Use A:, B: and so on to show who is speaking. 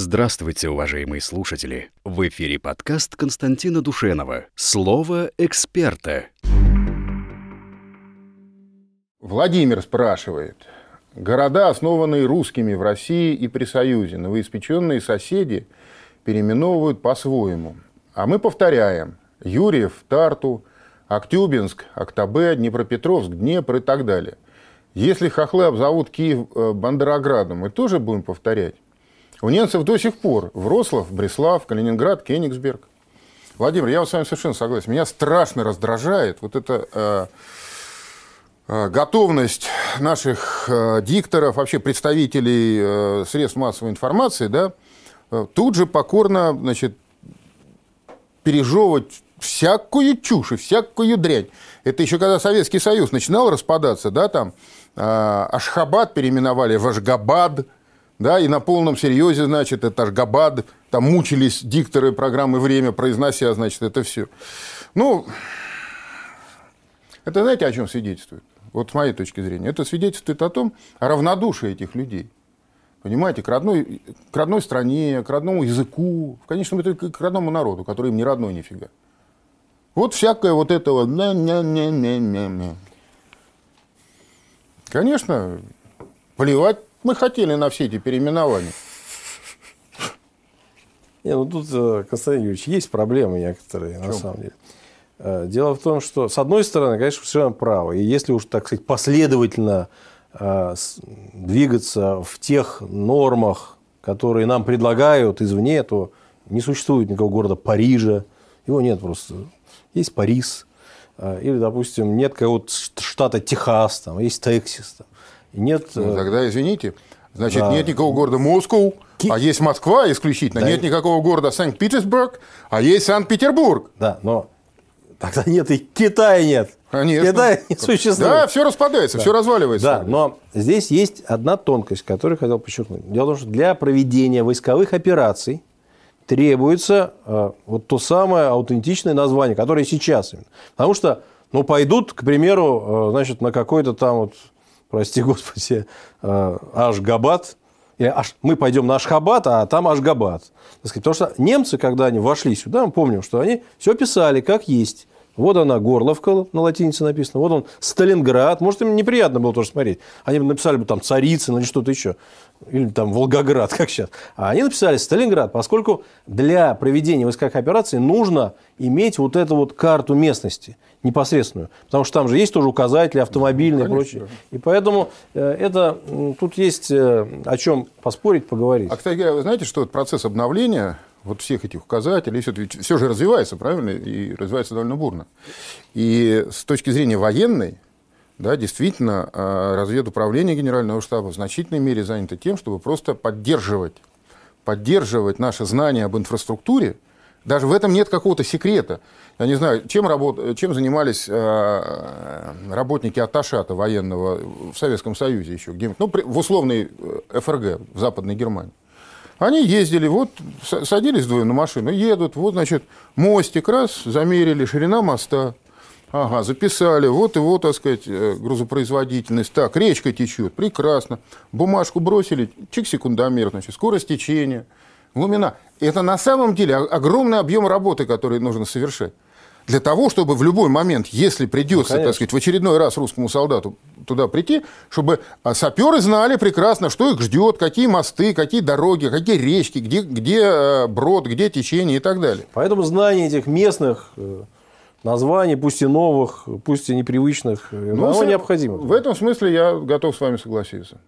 A: Здравствуйте, уважаемые слушатели! В эфире подкаст Константина Душенова «Слово эксперта».
B: Владимир спрашивает. Города, основанные русскими в России и при Союзе, новоиспеченные соседи переименовывают по-своему. А мы повторяем. Юрьев, Тарту, Актюбинск, Актабе, Днепропетровск, Днепр и так далее. Если хохлы обзовут Киев э, Бандероградом, мы тоже будем повторять. У немцев до сих пор Врослав, Бреслав, Калининград, Кенигсберг. Владимир, я с вами совершенно согласен. Меня страшно раздражает вот эта э, э, готовность наших э, дикторов, вообще представителей э, средств массовой информации, да, э, тут же покорно, значит, пережевывать всякую чушь и всякую дрянь. Это еще когда Советский Союз начинал распадаться, да, там э, Ашхабад переименовали в Ашгабад, да, и на полном серьезе, значит, это Ашгабад, там мучились дикторы программы «Время», произнося, значит, это все. Ну, это знаете, о чем свидетельствует? Вот с моей точки зрения. Это свидетельствует о том, о равнодушии этих людей. Понимаете, к родной, к родной стране, к родному языку, в конечном итоге к родному народу, который им не родной нифига. Вот всякое вот этого... Конечно, плевать мы хотели на все эти переименования.
C: Не, ну тут, э, Константин Юрьевич, есть проблемы некоторые, на самом деле. Э, дело в том, что, с одной стороны, конечно, совершенно правы. И если уж, так сказать, последовательно э, двигаться в тех нормах, которые нам предлагают извне, то не существует никакого города Парижа. Его нет просто. Есть Париж. Или, допустим, нет какого-то штата Техас, там, есть Тексас. Там.
B: Нет... Ну, тогда извините. Значит, да. нет никакого города Москва, а есть Москва исключительно. Да. Нет никакого города Санкт-Петербург, а есть Санкт-Петербург.
C: Да, но тогда нет и Китая нет.
B: Конечно.
C: Китая не существует.
B: Да, все распадается, да. все разваливается.
C: Да, но здесь есть одна тонкость, которую я хотел подчеркнуть. Дело в том, что для проведения войсковых операций требуется э, вот то самое аутентичное название, которое сейчас. Потому что, ну, пойдут, к примеру, э, значит, на какой-то там вот прости господи, э, Ашгабад. Мы пойдем на Ашхабад, а там Ашгабад. Потому что немцы, когда они вошли сюда, мы помним, что они все писали как есть. Вот она Горловка, на латинице написано. Вот он Сталинград. Может, им неприятно было тоже смотреть. Они написали бы там Царицын или что-то еще. Или там Волгоград, как сейчас. А они написали Сталинград, поскольку для проведения войсковых операций нужно иметь вот эту вот карту местности непосредственную. Потому что там же есть тоже указатели автомобильные ну, и прочее. И поэтому э, это, тут есть э, о чем поспорить, поговорить.
B: А, кстати говоря, вы знаете, что процесс обновления вот всех этих указателей, все, все же развивается, правильно, и развивается довольно бурно. И с точки зрения военной, да, действительно, а, разведуправление Генерального штаба в значительной мере занято тем, чтобы просто поддерживать, поддерживать наши знания об инфраструктуре. Даже в этом нет какого-то секрета. Я не знаю, чем, работ... чем занимались э, работники Аташата военного в Советском Союзе еще, где ну, в условной э, ФРГ, в Западной Германии. Они ездили, вот садились вдвоем на машину, едут, вот, значит, мостик раз, замерили, ширина моста, ага, записали, вот его, так сказать, э, грузопроизводительность, так, речка течет, прекрасно, бумажку бросили, чик секундомер, значит, скорость течения, глубина. Это на самом деле огромный объем работы, который нужно совершать. Для того, чтобы в любой момент, если придется, ну, так сказать, в очередной раз русскому солдату туда прийти, чтобы а, саперы знали прекрасно, что их ждет, какие мосты, какие дороги, какие речки, где, где э, брод, где течение и так далее.
C: Поэтому знание этих местных э, названий, пусть и новых, пусть и непривычных, ну, оно необходимо.
B: В этом смысле я готов с вами согласиться.